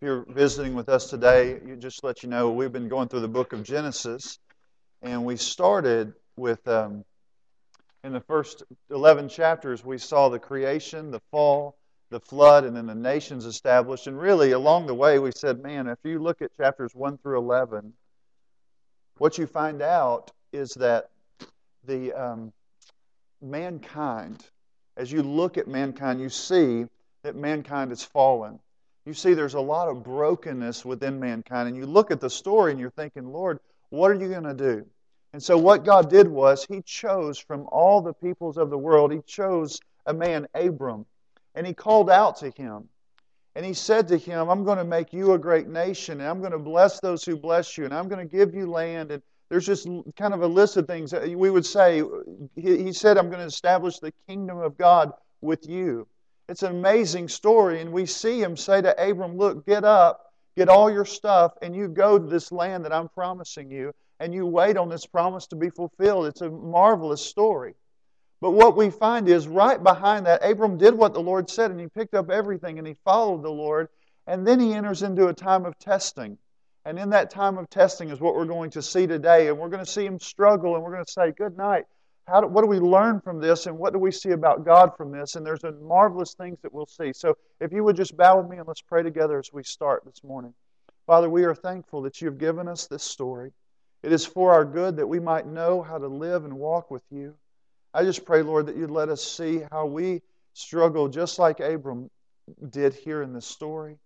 If you're visiting with us today, you just let you know we've been going through the book of Genesis, and we started with um, in the first 11 chapters we saw the creation, the fall, the flood, and then the nations established. And really, along the way, we said, man, if you look at chapters 1 through 11, what you find out is that the um, mankind, as you look at mankind, you see that mankind has fallen you see there's a lot of brokenness within mankind. And you look at the story and you're thinking, Lord, what are you going to do? And so what God did was He chose from all the peoples of the world, He chose a man, Abram, and He called out to him. And He said to him, I'm going to make you a great nation, and I'm going to bless those who bless you, and I'm going to give you land. And there's just kind of a list of things that we would say. He said, I'm going to establish the kingdom of God with you. It's an amazing story, and we see him say to Abram, Look, get up, get all your stuff, and you go to this land that I'm promising you, and you wait on this promise to be fulfilled. It's a marvelous story. But what we find is right behind that, Abram did what the Lord said, and he picked up everything and he followed the Lord, and then he enters into a time of testing. And in that time of testing is what we're going to see today. And we're going to see him struggle, and we're going to say, Good night. How do, what do we learn from this and what do we see about God from this? And there's a marvelous things that we'll see. So if you would just bow with me and let's pray together as we start this morning. Father, we are thankful that you've given us this story. It is for our good that we might know how to live and walk with you. I just pray, Lord, that you'd let us see how we struggle just like Abram did here in this story.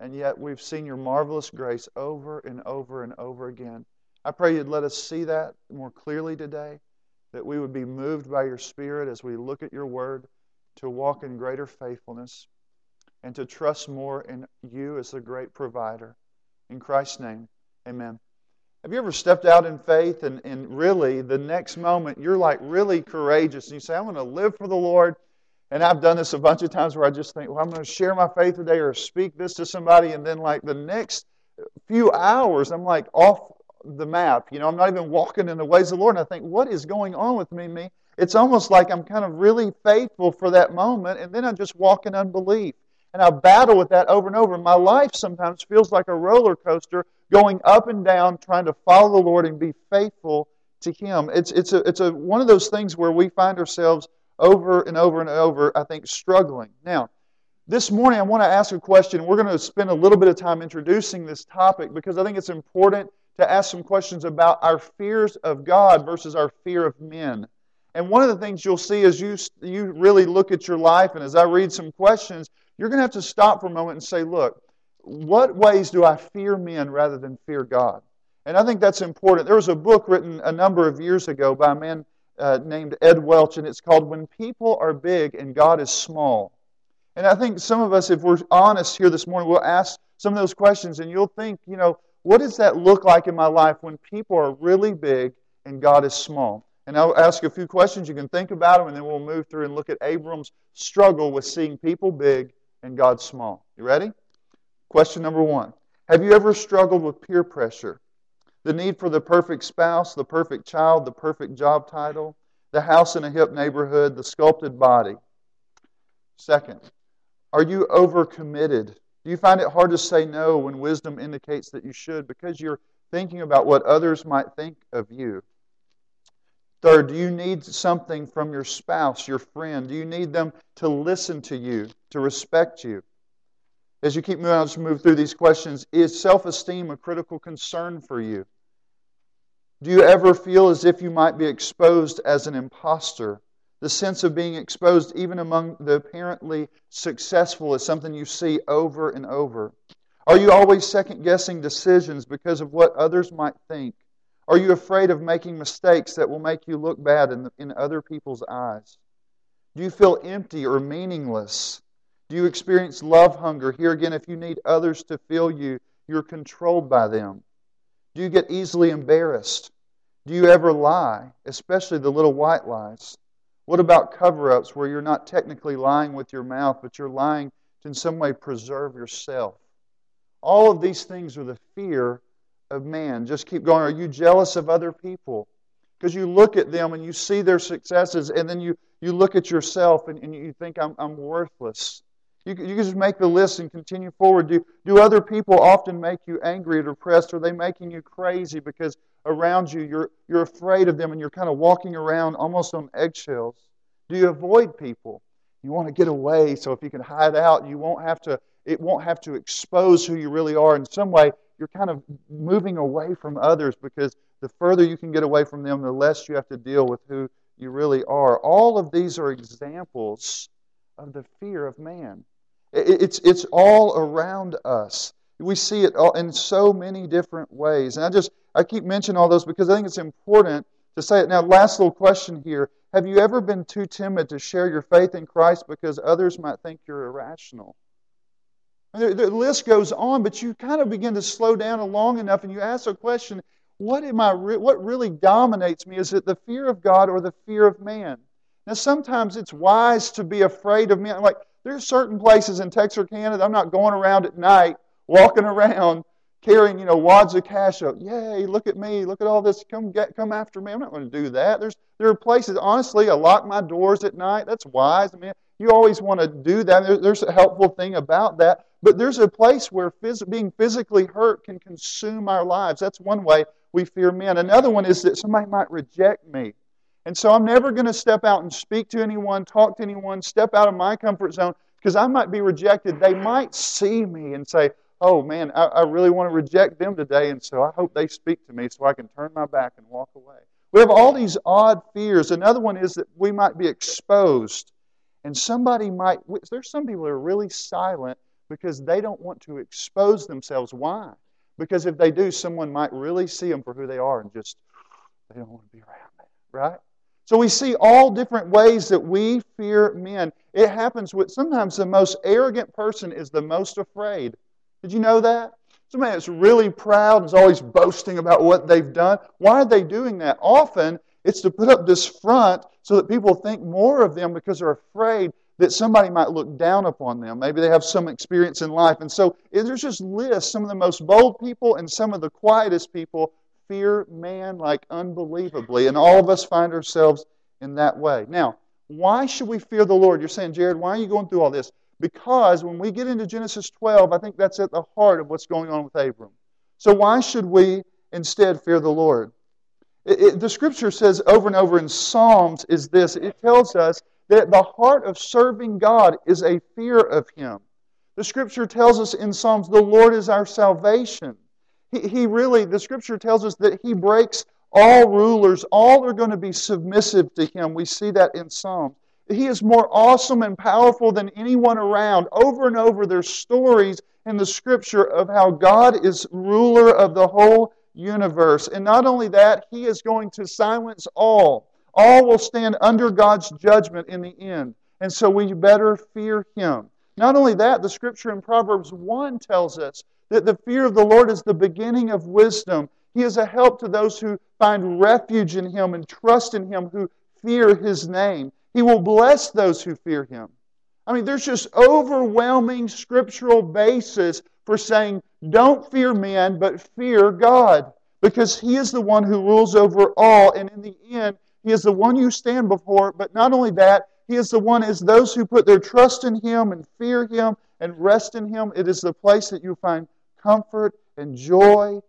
And yet we've seen your marvelous grace over and over and over again. I pray you'd let us see that more clearly today that we would be moved by your Spirit as we look at your word to walk in greater faithfulness and to trust more in you as the great provider. In Christ's name, amen. Have you ever stepped out in faith and, and really the next moment you're like really courageous and you say, I'm going to live for the Lord? And I've done this a bunch of times where I just think, well, I'm going to share my faith today or speak this to somebody. And then, like, the next few hours, I'm like off the map. You know, I'm not even walking in the ways of the Lord. And I think, what is going on with me? Me? It's almost like I'm kind of really faithful for that moment, and then I just walk in unbelief. And I battle with that over and over. My life sometimes feels like a roller coaster going up and down, trying to follow the Lord and be faithful to Him. It's, it's, a, it's a, one of those things where we find ourselves over and over and over, I think, struggling. Now, this morning I want to ask a question. We're going to spend a little bit of time introducing this topic because I think it's important to ask some questions about our fears of God versus our fear of men. And one of the things you'll see as you, you really look at your life, and as I read some questions, you're going to have to stop for a moment and say, look, what ways do I fear men rather than fear God? And I think that's important. There was a book written a number of years ago by a man uh, named Ed Welch, and it's called When People Are Big and God is Small. And I think some of us, if we're honest here this morning, we'll ask some of those questions, and you'll think, you know, what does that look like in my life when people are really big and God is small? And I'll ask a few questions. You can think about them, and then we'll move through and look at Abram's struggle with seeing people big and God small. You ready? Question number one Have you ever struggled with peer pressure? The need for the perfect spouse, the perfect child, the perfect job title, the house in a hip neighborhood, the sculpted body. Second, are you overcommitted do you find it hard to say no when wisdom indicates that you should because you're thinking about what others might think of you? Third, do you need something from your spouse, your friend? Do you need them to listen to you, to respect you? As you keep moving, I'll just move through these questions. Is self esteem a critical concern for you? Do you ever feel as if you might be exposed as an impostor? The sense of being exposed, even among the apparently successful, is something you see over and over. Are you always second guessing decisions because of what others might think? Are you afraid of making mistakes that will make you look bad in, the, in other people's eyes? Do you feel empty or meaningless? Do you experience love hunger? Here again, if you need others to feel you, you're controlled by them. Do you get easily embarrassed? Do you ever lie, especially the little white lies? What about cover ups where you're not technically lying with your mouth, but you're lying to in some way preserve yourself? All of these things are the fear of man. Just keep going. Are you jealous of other people? Because you look at them and you see their successes, and then you, you look at yourself and, and you think, I'm, I'm worthless. You, you can just make the list and continue forward. Do, do other people often make you angry or depressed? Are they making you crazy because around you you're, you're afraid of them and you're kind of walking around almost on eggshells? Do you avoid people? You want to get away so if you can hide out, you won't have to, it won't have to expose who you really are. In some way, you're kind of moving away from others because the further you can get away from them, the less you have to deal with who you really are. All of these are examples of the fear of man. It's, it's all around us. We see it in so many different ways. And I just, I keep mentioning all those because I think it's important to say it. Now, last little question here. Have you ever been too timid to share your faith in Christ because others might think you're irrational? The, the list goes on, but you kind of begin to slow down long enough and you ask a question what, am I re- what really dominates me? Is it the fear of God or the fear of man? Now, sometimes it's wise to be afraid of men. Like, there's certain places in Texarkana, I'm not going around at night, walking around carrying, you know, wads of cash up. Yay, look at me, look at all this. Come get come after me. I'm not going to do that. There's there are places, honestly, I lock my doors at night. That's wise. I mean, you always want to do that. There, there's a helpful thing about that. But there's a place where phys- being physically hurt can consume our lives. That's one way we fear men. Another one is that somebody might reject me. And so I'm never going to step out and speak to anyone, talk to anyone, step out of my comfort zone because I might be rejected. They might see me and say, oh man, I, I really want to reject them today, and so I hope they speak to me so I can turn my back and walk away. We have all these odd fears. Another one is that we might be exposed. And somebody might, there's some people that are really silent because they don't want to expose themselves. Why? Because if they do, someone might really see them for who they are and just, they don't want to be around right? So we see all different ways that we fear men. It happens with sometimes the most arrogant person is the most afraid. Did you know that? Somebody that's really proud is always boasting about what they've done. Why are they doing that? Often it's to put up this front so that people think more of them because they're afraid that somebody might look down upon them. Maybe they have some experience in life. And so there's just lists. Some of the most bold people and some of the quietest people fear man like unbelievably. And all of us find ourselves in that way. Now, why should we fear the Lord? You're saying, Jared, why are you going through all this? Because when we get into Genesis 12, I think that's at the heart of what's going on with Abram. So, why should we instead fear the Lord? It, it, the scripture says over and over in Psalms is this it tells us that the heart of serving God is a fear of Him. The scripture tells us in Psalms, the Lord is our salvation. He, he really, the scripture tells us that He breaks all rulers, all are going to be submissive to Him. We see that in Psalms. He is more awesome and powerful than anyone around. Over and over, there's stories in the scripture of how God is ruler of the whole universe. And not only that, He is going to silence all. All will stand under God's judgment in the end. And so we better fear Him. Not only that, the scripture in Proverbs 1 tells us that the fear of the Lord is the beginning of wisdom. He is a help to those who find refuge in Him and trust in Him, who fear His name. He will bless those who fear him. I mean, there's just overwhelming scriptural basis for saying, don't fear men, but fear God. Because he is the one who rules over all, and in the end, he is the one you stand before. But not only that, he is the one as those who put their trust in him and fear him and rest in him. It is the place that you find comfort and joy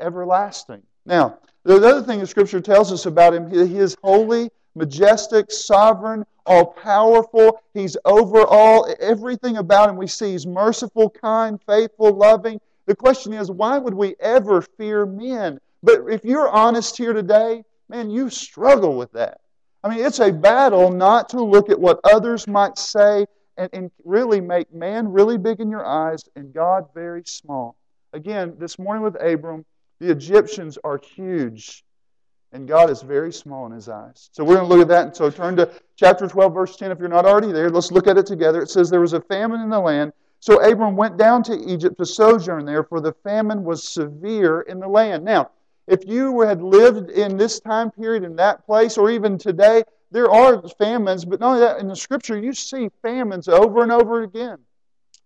everlasting. Now, the other thing the scripture tells us about him, he is holy majestic, sovereign, all powerful. He's over all. Everything about him we see. He's merciful, kind, faithful, loving. The question is, why would we ever fear men? But if you're honest here today, man, you struggle with that. I mean, it's a battle not to look at what others might say and, and really make man really big in your eyes and God very small. Again, this morning with Abram, the Egyptians are huge and God is very small in his eyes. So we're going to look at that. And so turn to chapter 12, verse 10. If you're not already there, let's look at it together. It says, There was a famine in the land. So Abram went down to Egypt to sojourn there, for the famine was severe in the land. Now, if you had lived in this time period in that place, or even today, there are famines, but not only that, in the scripture, you see famines over and over again.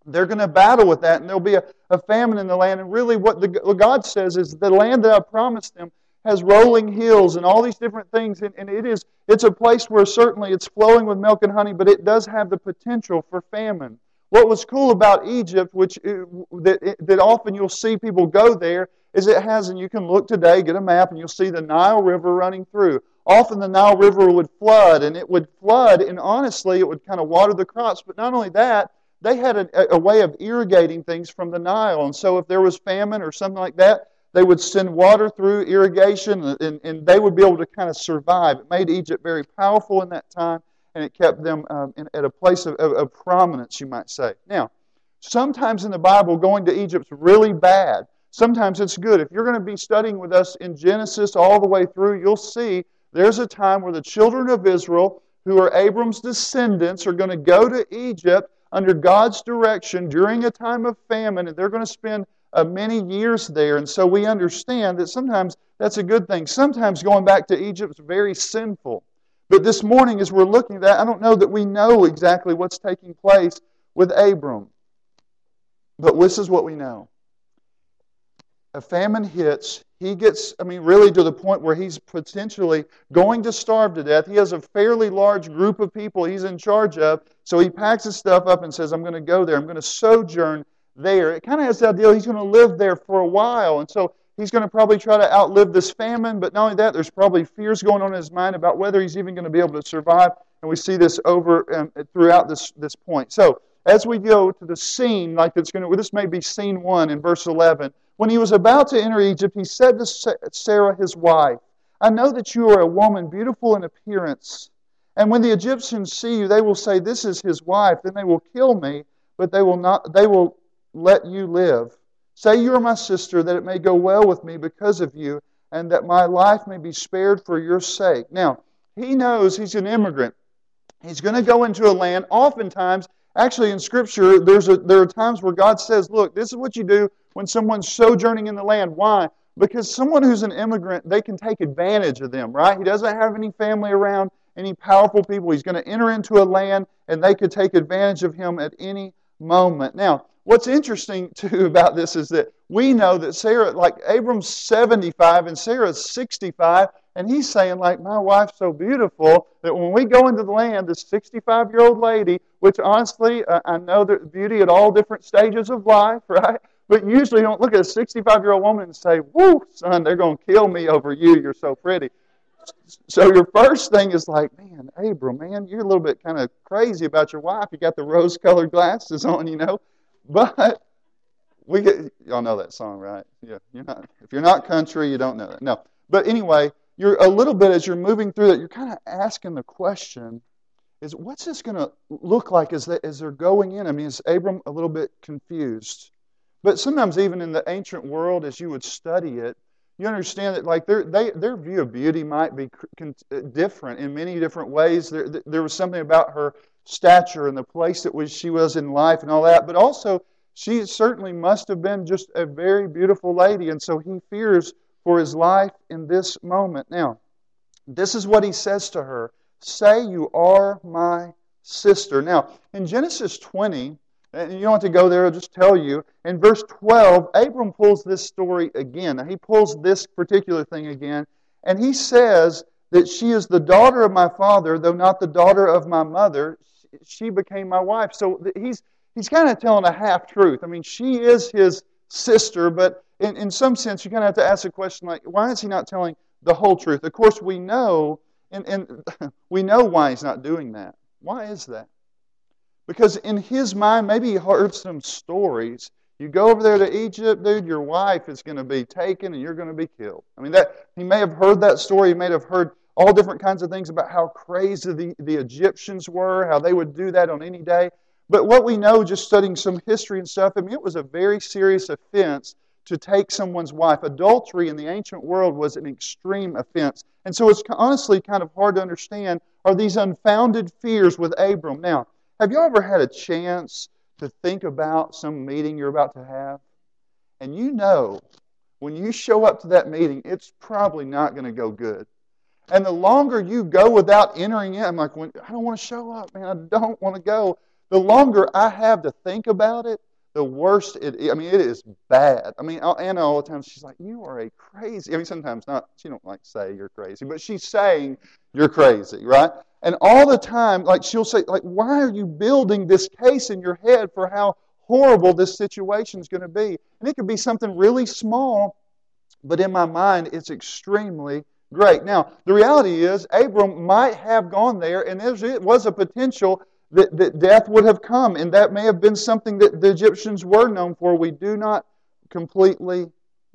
They're going to battle with that, and there'll be a, a famine in the land. And really, what, the, what God says is the land that I promised them has rolling hills and all these different things and, and, it is it's a place where certainly it's flowing with milk and honey but it does have the potential for famine What was cool about Egypt, which uh, that, that often you'll see people go there, is it has, and you can look today, get a map, and you'll see the Nile River running through. Often the Nile River would flood, and it would flood, and honestly, it would kind of water the crops. But not only that, they had a, a way of irrigating things from the Nile. And so if there was famine or something like that, they would send water through irrigation, and, and they would be able to kind of survive. It made Egypt very powerful in that time, and it kept them um, in, at a place of, of, of prominence, you might say. Now, sometimes in the Bible, going to Egypt's really bad. Sometimes it's good. If you're going to be studying with us in Genesis all the way through, you'll see there's a time where the children of Israel, who are Abram's descendants, are going to go to Egypt under God's direction during a time of famine, and they're going to spend uh, many years there. And so we understand that sometimes that's a good thing. Sometimes going back to Egypt is very sinful. But this morning, as we're looking at that, I don't know that we know exactly what's taking place with Abram. But this is what we know. A famine hits. He gets, I mean, really to the point where he's potentially going to starve to death. He has a fairly large group of people he's in charge of. So he packs his stuff up and says, I'm going to go there. I'm going to sojourn there. It kind of has the idea he's going to live there for a while. And so he's going to probably try to outlive this famine. But not only that, there's probably fears going on in his mind about whether he's even going to be able to survive. And we see this over um, throughout this, this point. So as we go to the scene, like it's going to, this may be scene one in verse 11. When he was about to enter Egypt, he said to Sarah, his wife, I know that you are a woman beautiful in appearance. And when the Egyptians see you, they will say, This is his wife. Then they will kill me, but they will not they will let you live. Say you are my sister, that it may go well with me because of you, and that my life may be spared for your sake. Now, he knows he's an immigrant. He's going to go into a land. Oftentimes, actually in Scripture, there's a, there are times where God says, Look, this is what you do when someone's sojourning in the land. Why? Because someone who's an immigrant, they can take advantage of them, right? He doesn't have any family around, any powerful people. He's going to enter into a land, and they could take advantage of him at any moment. Now, what's interesting too about this is that we know that Sarah, like Abram's 75 and Sarah's 65, and he's saying, like, my wife's so beautiful that when we go into the land, this 65 year old lady, which honestly, uh, I know that beauty at all different stages of life, right? But usually you don't look at a 65 year old woman and say, Whoo, son, they're going to kill me over you. You're so pretty. So your first thing is like, man, Abram, man, you're a little bit kind of crazy about your wife. You got the rose colored glasses on, you know. But we get y'all know that song, right? Yeah, you're not if you're not country, you don't know that. No. But anyway, you're a little bit as you're moving through that, you're kind of asking the question is what's this going to look like as, they, as they're going in? I mean, is Abram a little bit confused? But sometimes, even in the ancient world, as you would study it, you understand that like their they, their view of beauty might be uh, different in many different ways. There, there was something about her stature and the place that was she was in life and all that, but also she certainly must have been just a very beautiful lady, and so he fears for his life in this moment. Now, this is what he says to her: "Say you are my sister." Now, in Genesis 20, and you don't have to go there, I'll just tell you. In verse 12, Abram pulls this story again. Now, he pulls this particular thing again, and he says that she is the daughter of my father, though not the daughter of my mother. She became my wife. So he's, he's kind of telling a half truth. I mean, she is his sister, but in, in some sense, you kind of have to ask the question like, why is he not telling the whole truth? Of course, we know, and, and we know why he's not doing that. Why is that? Because in his mind, maybe he heard some stories. You go over there to Egypt, dude, your wife is going to be taken and you're going to be killed. I mean, that he may have heard that story. He may have heard all different kinds of things about how crazy the, the Egyptians were, how they would do that on any day. But what we know, just studying some history and stuff, I mean, it was a very serious offense to take someone's wife. Adultery in the ancient world was an extreme offense. And so it's honestly kind of hard to understand are these unfounded fears with Abram. Now, have you ever had a chance to think about some meeting you're about to have? And you know when you show up to that meeting, it's probably not going to go good. And the longer you go without entering in, I'm like, I don't want to show up, man. I don't want to go. The longer I have to think about it, the worse it is. I mean, it is bad. I mean, Anna all the time, she's like, you are a crazy. I mean, sometimes not, she don't like say you're crazy, but she's saying you're crazy, right? And all the time, like she'll say, like, why are you building this case in your head for how horrible this situation is going to be? And it could be something really small, but in my mind, it's extremely great. Now, the reality is, Abram might have gone there, and there was a potential that, that death would have come, and that may have been something that the Egyptians were known for. We do not completely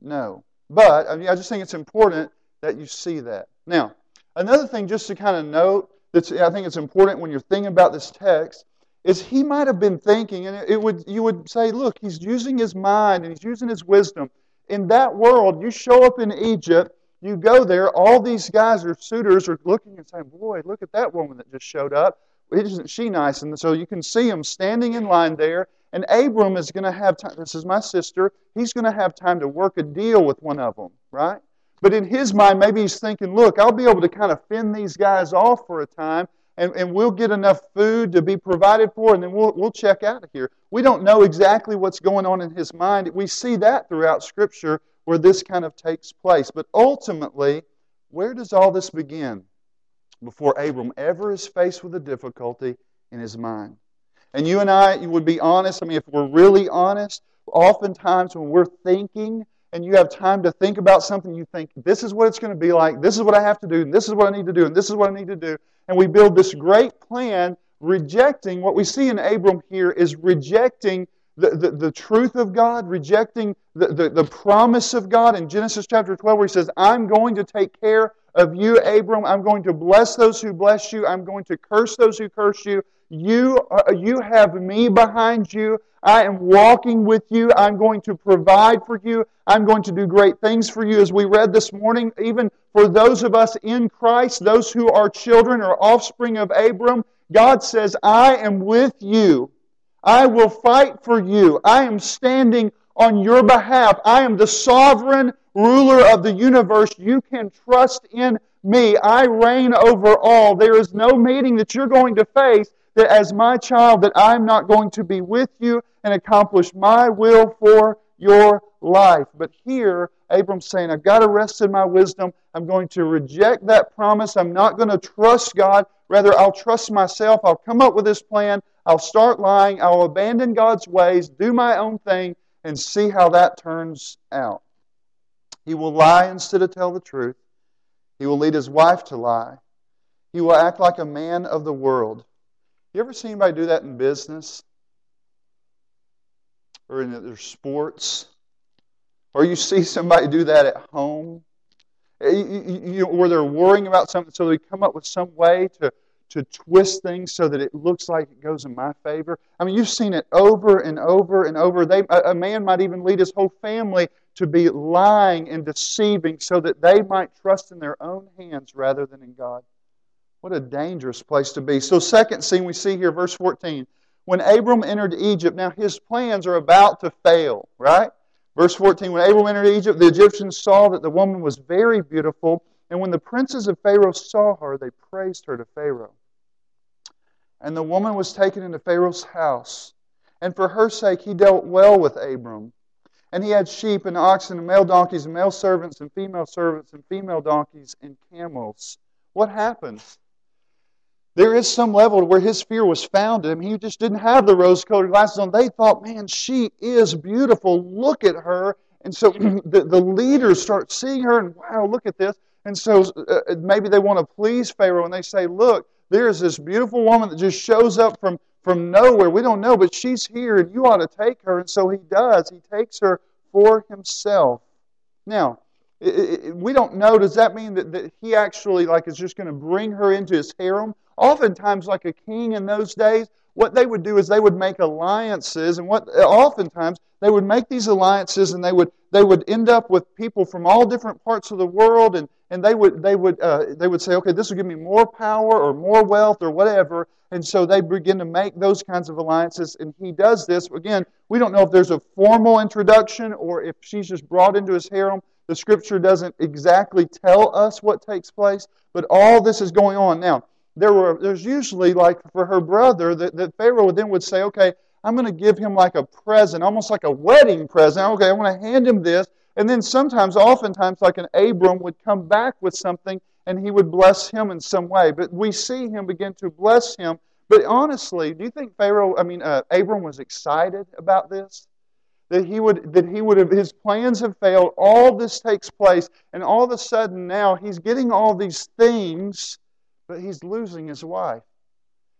know. But I, mean, I just think it's important that you see that. Now, another thing just to kind of note I think it's important when you're thinking about this text is he might have been thinking, and it would you would say, look, he's using his mind and he's using his wisdom. In that world, you show up in Egypt, you go there, all these guys are suitors are looking and saying, boy, look at that woman that just showed up. Isn't she nice? And so you can see them standing in line there. And Abram is going to have time. This is my sister. He's going to have time to work a deal with one of them, right? But in his mind, maybe he's thinking, look, I'll be able to kind of fend these guys off for a time, and, and we'll get enough food to be provided for, and then we'll, we'll check out of here. We don't know exactly what's going on in his mind. We see that throughout Scripture where this kind of takes place. But ultimately, where does all this begin? Before Abram ever is faced with a difficulty in his mind. And you and I, you would be honest. I mean, if we're really honest, oftentimes when we're thinking and you have time to think about something, you think, this is what it's going to be like, this is what I have to do, and this is what I need to do, and this is what I need to do. And we build this great plan, rejecting what we see in Abram here is rejecting the, the, the truth of God, rejecting the, the, the promise of God in Genesis chapter 12, where he says, I'm going to take care of you, Abram. I'm going to bless those who bless you. I'm going to curse those who curse you. You, uh, you have me behind you. I am walking with you. I'm going to provide for you. I'm going to do great things for you. As we read this morning, even for those of us in Christ, those who are children or offspring of Abram, God says, I am with you. I will fight for you. I am standing on your behalf. I am the sovereign ruler of the universe. You can trust in me. I reign over all. There is no meeting that you're going to face that as my child that I'm not going to be with you and accomplish my will for your life. But here, Abram's saying, I've got to rest in my wisdom. I'm going to reject that promise. I'm not going to trust God. Rather, I'll trust myself. I'll come up with this plan. I'll start lying. I'll abandon God's ways, do my own thing, and see how that turns out. He will lie instead of tell the truth. He will lead his wife to lie. He will act like a man of the world. You ever see anybody do that in business? Or in their sports? Or you see somebody do that at home? Eh, you, you, you, where they're worrying about something, so they come up with some way to, to twist things so that it looks like it goes in my favor. I mean, you've seen it over and over and over. They, a, a man might even lead his whole family to be lying and deceiving so that they might trust in their own hands rather than in God. What a dangerous place to be. So, second scene we see here, verse 14. When Abram entered Egypt, now his plans are about to fail, right? Verse 14 When Abram entered Egypt, the Egyptians saw that the woman was very beautiful, and when the princes of Pharaoh saw her, they praised her to Pharaoh. And the woman was taken into Pharaoh's house, and for her sake he dealt well with Abram. And he had sheep and oxen and male donkeys and male servants and female servants and female donkeys and camels. What happened? There is some level where his fear was founded. I mean, he just didn't have the rose colored glasses on. They thought, man, she is beautiful. Look at her. And so the, the leaders start seeing her and, wow, look at this. And so uh, maybe they want to please Pharaoh and they say, look, there's this beautiful woman that just shows up from, from nowhere. We don't know, but she's here and you ought to take her. And so he does. He takes her for himself. Now, it, it, we don't know. Does that mean that, that he actually like is just going to bring her into his harem? Oftentimes, like a king in those days, what they would do is they would make alliances, and what oftentimes they would make these alliances, and they would they would end up with people from all different parts of the world, and and they would they would uh, they would say, okay, this will give me more power or more wealth or whatever, and so they begin to make those kinds of alliances, and he does this again. We don't know if there's a formal introduction or if she's just brought into his harem. The Scripture doesn't exactly tell us what takes place, but all this is going on now there were there's usually like for her brother that, that Pharaoh then would say, okay, I'm going to give him like a present, almost like a wedding present. Okay, I want to hand him this. And then sometimes, oftentimes, like an Abram would come back with something and he would bless him in some way. But we see him begin to bless him. But honestly, do you think Pharaoh, I mean, uh, Abram was excited about this? That he would, that he would have, his plans have failed. All this takes place, and all of a sudden now he's getting all these things, but he's losing his wife.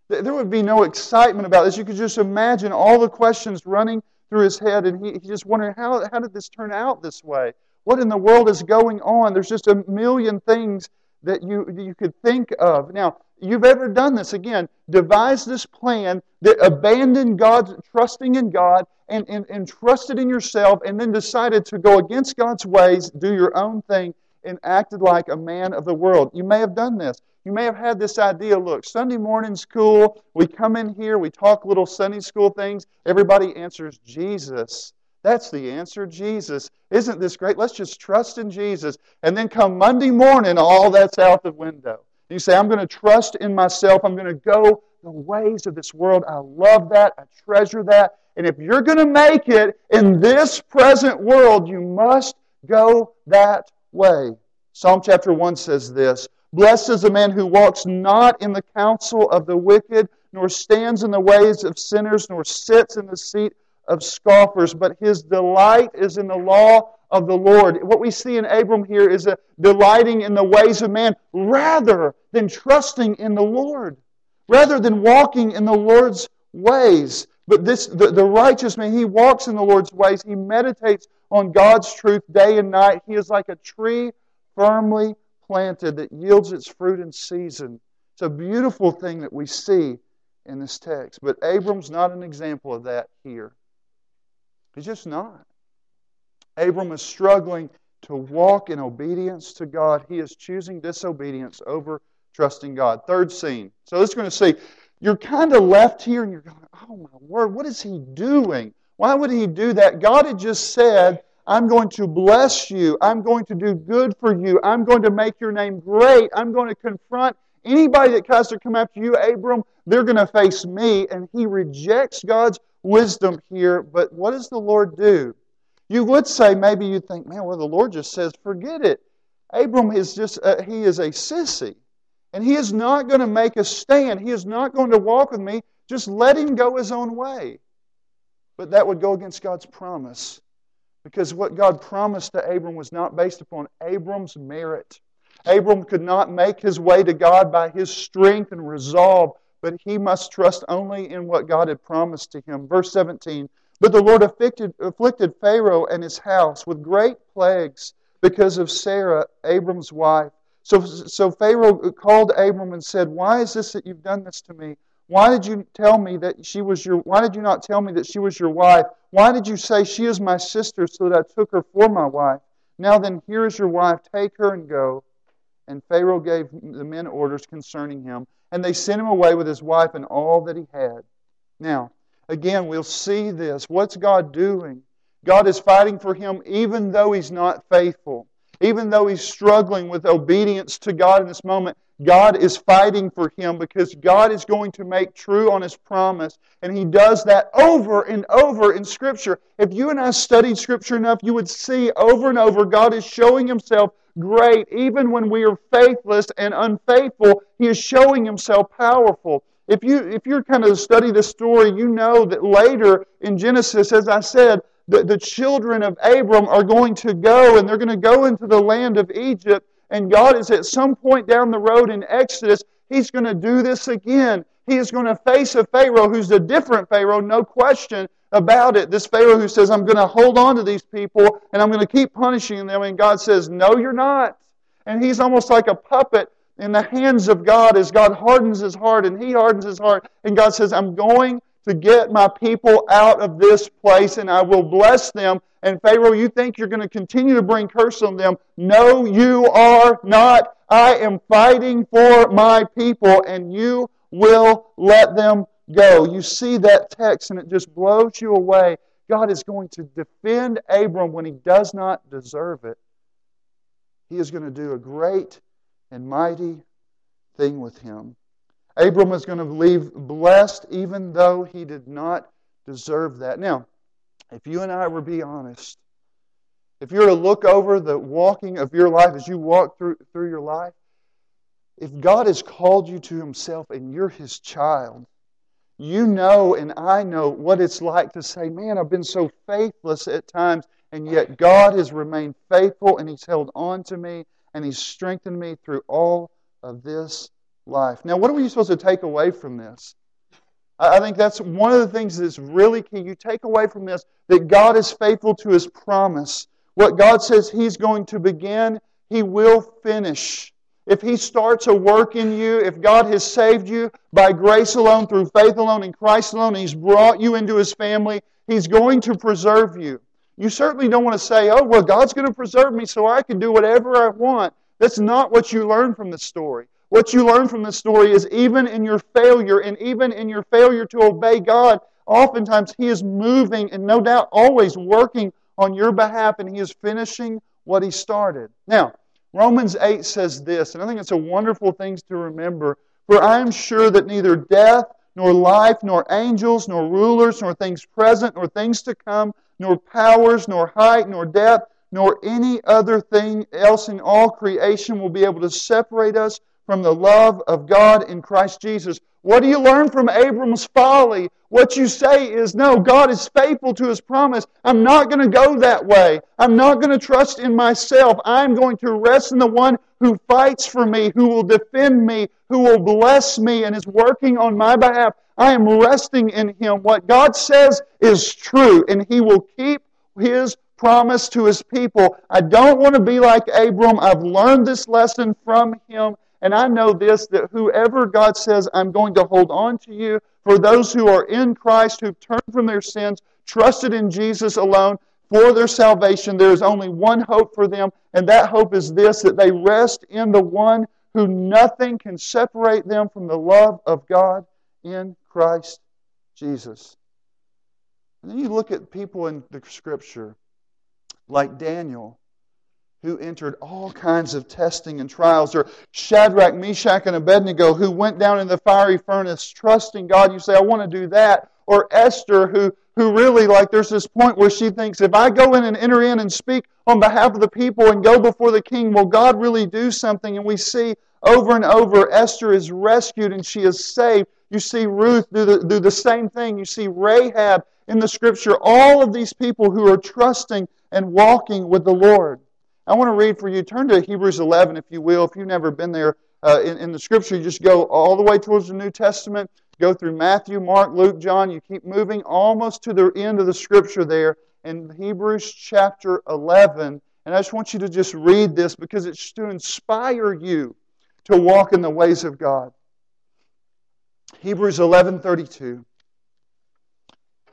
There would be no excitement about this. You could just imagine all the questions running through his head, and he, he just wondering, how, how did this turn out this way? What in the world is going on? There's just a million things that you, you could think of. Now, you've ever done this again, devised this plan that abandoned God, trusting in God and, and, and trusted in yourself, and then decided to go against God's ways, do your own thing, and acted like a man of the world. You may have done this. You may have had this idea look, Sunday morning's cool. We come in here, we talk little Sunday school things. Everybody answers Jesus. That's the answer, Jesus. Isn't this great? Let's just trust in Jesus. And then come Monday morning, all that's out the window. You say, I'm going to trust in myself. I'm going to go the ways of this world. I love that. I treasure that. And if you're going to make it in this present world, you must go that way. Psalm chapter 1 says this Blessed is the man who walks not in the counsel of the wicked, nor stands in the ways of sinners, nor sits in the seat of scoffers, but his delight is in the law of the Lord. What we see in Abram here is a delighting in the ways of man rather than trusting in the Lord, rather than walking in the Lord's ways. But this the, the righteous man, he walks in the Lord's ways, he meditates on God's truth day and night. He is like a tree firmly planted that yields its fruit in season. It's a beautiful thing that we see in this text. But Abram's not an example of that here. He's just not. Abram is struggling to walk in obedience to God. He is choosing disobedience over trusting God. Third scene. So let's going to see. You're kind of left here and you're going, oh my word, what is he doing? Why would he do that? God had just said I'm going to bless you. I'm going to do good for you. I'm going to make your name great. I'm going to confront anybody that tries to come after you, Abram. They're going to face me. And he rejects God's wisdom here. But what does the Lord do? You would say, maybe you think, man, well, the Lord just says, forget it. Abram is just, uh, he is a sissy. And he is not going to make a stand. He is not going to walk with me. Just let him go his own way. But that would go against God's promise. Because what God promised to Abram was not based upon Abram's merit. Abram could not make his way to God by his strength and resolve, but he must trust only in what God had promised to him. Verse 17 But the Lord afflicted, afflicted Pharaoh and his house with great plagues because of Sarah, Abram's wife. So, so Pharaoh called Abram and said, Why is this that you've done this to me? Why did you tell me that she was your why did you not tell me that she was your wife? Why did you say she is my sister so that I took her for my wife? Now then here is your wife, take her and go. And Pharaoh gave the men orders concerning him, and they sent him away with his wife and all that he had. Now, again, we'll see this. What's God doing? God is fighting for him even though he's not faithful. Even though he's struggling with obedience to God in this moment, God is fighting for him because God is going to make true on his promise. And he does that over and over in Scripture. If you and I studied Scripture enough, you would see over and over God is showing himself great. Even when we are faithless and unfaithful, he is showing himself powerful. If you if you're kind of study the story, you know that later in Genesis, as I said, the, the children of Abram are going to go and they're going to go into the land of Egypt and God is at some point down the road in Exodus, He's going to do this again. He is going to face a Pharaoh who's a different Pharaoh, no question about it. This Pharaoh who says, I'm going to hold on to these people and I'm going to keep punishing them. And God says, No, you're not. And he's almost like a puppet in the hands of God as God hardens his heart and he hardens his heart. And God says, I'm going to get my people out of this place and I will bless them. And Pharaoh, you think you're going to continue to bring curse on them. No, you are not. I am fighting for my people and you will let them go. You see that text and it just blows you away. God is going to defend Abram when he does not deserve it. He is going to do a great and mighty thing with him. Abram was going to leave blessed even though he did not deserve that. Now, if you and I were be honest, if you were to look over the walking of your life as you walk through, through your life, if God has called you to Himself and you're His child, you know and I know what it's like to say, Man, I've been so faithless at times, and yet God has remained faithful and He's held on to me and He's strengthened me through all of this life. Now, what are we supposed to take away from this? I think that's one of the things that's really key. You take away from this that God is faithful to His promise. What God says He's going to begin, He will finish. If He starts a work in you, if God has saved you by grace alone, through faith alone, in Christ alone, He's brought you into His family, He's going to preserve you. You certainly don't want to say, oh, well, God's going to preserve me so I can do whatever I want. That's not what you learn from the story. What you learn from this story is even in your failure and even in your failure to obey God, oftentimes He is moving and no doubt always working on your behalf and He is finishing what He started. Now, Romans 8 says this, and I think it's a wonderful thing to remember. For I am sure that neither death, nor life, nor angels, nor rulers, nor things present, nor things to come, nor powers, nor height, nor depth, nor any other thing else in all creation will be able to separate us from the love of God in Christ Jesus. What do you learn from Abram's folly? What you say is, no, God is faithful to his promise. I'm not going to go that way. I'm not going to trust in myself. I'm going to rest in the one who fights for me, who will defend me, who will bless me, and is working on my behalf. I am resting in him. What God says is true, and he will keep his promise to his people. I don't want to be like Abram. I've learned this lesson from him, and I know this that whoever God says, I'm going to hold on to you, for those who are in Christ, who've turned from their sins, trusted in Jesus alone for their salvation, there is only one hope for them, and that hope is this that they rest in the one who nothing can separate them from the love of God in Christ Jesus. And then you look at people in the scripture like Daniel who entered all kinds of testing and trials, or Shadrach, Meshach, and Abednego, who went down in the fiery furnace trusting God. You say, I want to do that. Or Esther, who, who really, like, there's this point where she thinks, if I go in and enter in and speak on behalf of the people and go before the king, will God really do something? And we see over and over, Esther is rescued and she is saved. You see Ruth do the, do the same thing. You see Rahab in the scripture. All of these people who are trusting and walking with the Lord. I want to read for you. Turn to Hebrews 11, if you will. If you've never been there uh, in, in the Scripture, you just go all the way towards the New Testament, go through Matthew, Mark, Luke, John. You keep moving almost to the end of the Scripture there in Hebrews chapter 11. And I just want you to just read this because it's to inspire you to walk in the ways of God. Hebrews 11:32.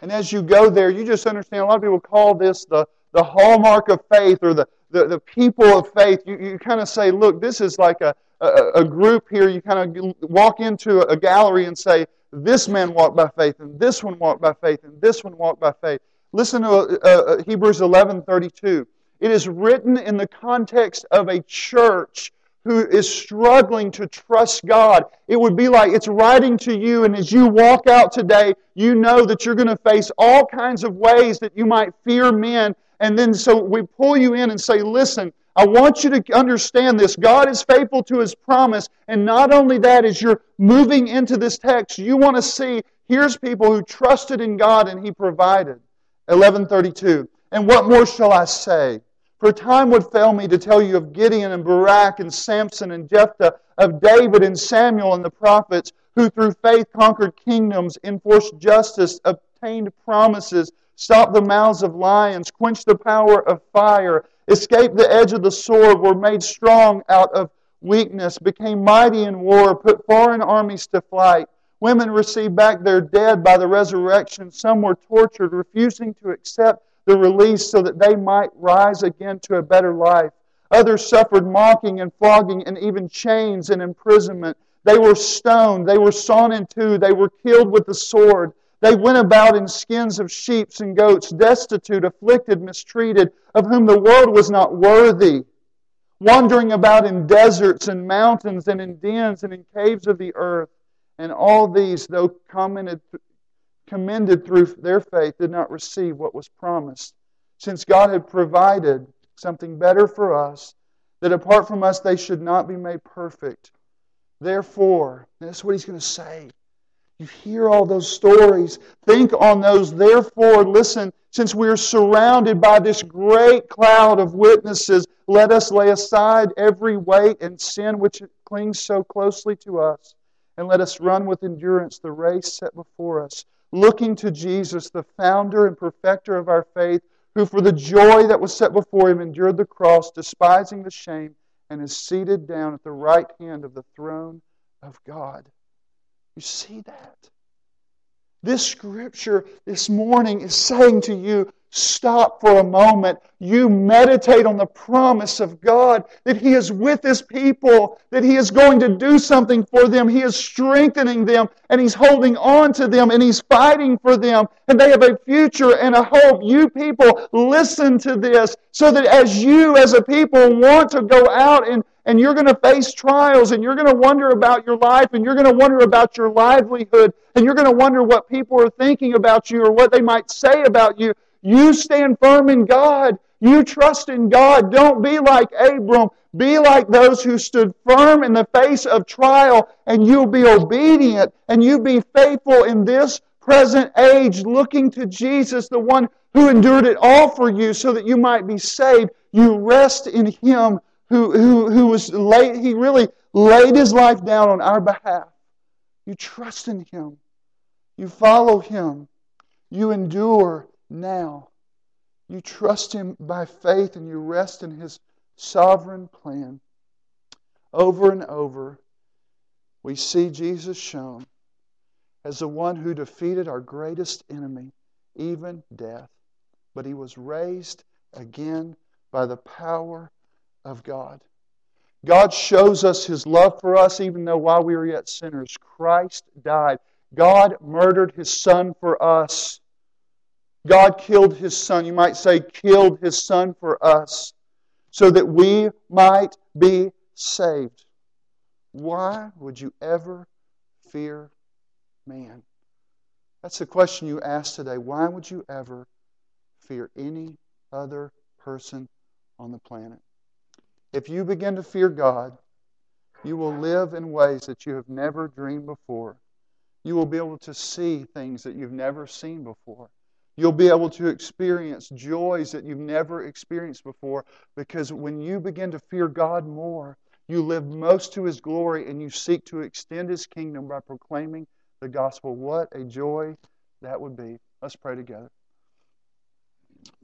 And as you go there, you just understand a lot of people call this the, the hallmark of faith or the, the, the people of faith, you, you kind of say, look, this is like a, a, a group here. You kind of walk into a gallery and say, this man walked by faith, and this one walked by faith, and this one walked by faith. Listen to uh, uh, Hebrews 11:32. It is written in the context of a church who is struggling to trust God. It would be like it's writing to you, and as you walk out today, you know that you're going to face all kinds of ways that you might fear men and then so we pull you in and say, listen, I want you to understand this. God is faithful to his promise. And not only that, as you're moving into this text, you want to see here's people who trusted in God and he provided. 1132. And what more shall I say? For time would fail me to tell you of Gideon and Barak and Samson and Jephthah, of David and Samuel and the prophets, who through faith conquered kingdoms, enforced justice, obtained promises stopped the mouths of lions, quenched the power of fire, escaped the edge of the sword, were made strong out of weakness, became mighty in war, put foreign armies to flight. Women received back their dead by the resurrection. Some were tortured, refusing to accept the release so that they might rise again to a better life. Others suffered mocking and flogging and even chains and imprisonment. They were stoned. They were sawn in two. They were killed with the sword. They went about in skins of sheep and goats, destitute, afflicted, mistreated, of whom the world was not worthy, wandering about in deserts and mountains and in dens and in caves of the earth. And all these, though commended, commended through their faith, did not receive what was promised, since God had provided something better for us, that apart from us they should not be made perfect. Therefore, that's what he's going to say. You hear all those stories. Think on those. Therefore, listen, since we are surrounded by this great cloud of witnesses, let us lay aside every weight and sin which clings so closely to us, and let us run with endurance the race set before us, looking to Jesus, the founder and perfecter of our faith, who for the joy that was set before him endured the cross, despising the shame, and is seated down at the right hand of the throne of God. You see that? This scripture this morning is saying to you stop for a moment. You meditate on the promise of God that He is with His people, that He is going to do something for them. He is strengthening them, and He's holding on to them, and He's fighting for them, and they have a future and a hope. You people, listen to this so that as you, as a people, want to go out and and you're going to face trials and you're going to wonder about your life and you're going to wonder about your livelihood and you're going to wonder what people are thinking about you or what they might say about you. You stand firm in God. You trust in God. Don't be like Abram. Be like those who stood firm in the face of trial and you'll be obedient and you be faithful in this present age, looking to Jesus, the one who endured it all for you so that you might be saved. You rest in Him who, who, who was laid, he really laid his life down on our behalf. You trust in him. You follow him. You endure now. You trust him by faith and you rest in his sovereign plan. Over and over, we see Jesus shown as the one who defeated our greatest enemy, even death. But he was raised again by the power of God. God shows us his love for us even though while we were yet sinners, Christ died. God murdered his son for us. God killed his son. You might say, killed his son for us so that we might be saved. Why would you ever fear man? That's the question you ask today. Why would you ever fear any other person on the planet? If you begin to fear God, you will live in ways that you have never dreamed before. You will be able to see things that you've never seen before. You'll be able to experience joys that you've never experienced before because when you begin to fear God more, you live most to His glory and you seek to extend His kingdom by proclaiming the gospel. What a joy that would be. Let's pray together.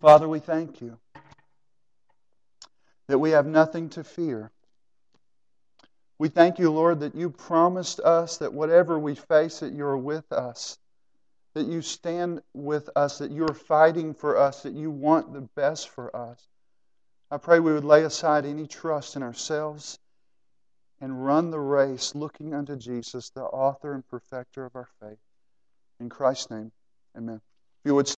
Father, we thank you that we have nothing to fear. We thank you, Lord, that you promised us that whatever we face, that you're with us, that you stand with us, that you're fighting for us, that you want the best for us. I pray we would lay aside any trust in ourselves and run the race looking unto Jesus, the author and perfecter of our faith. In Christ's name, amen. If you would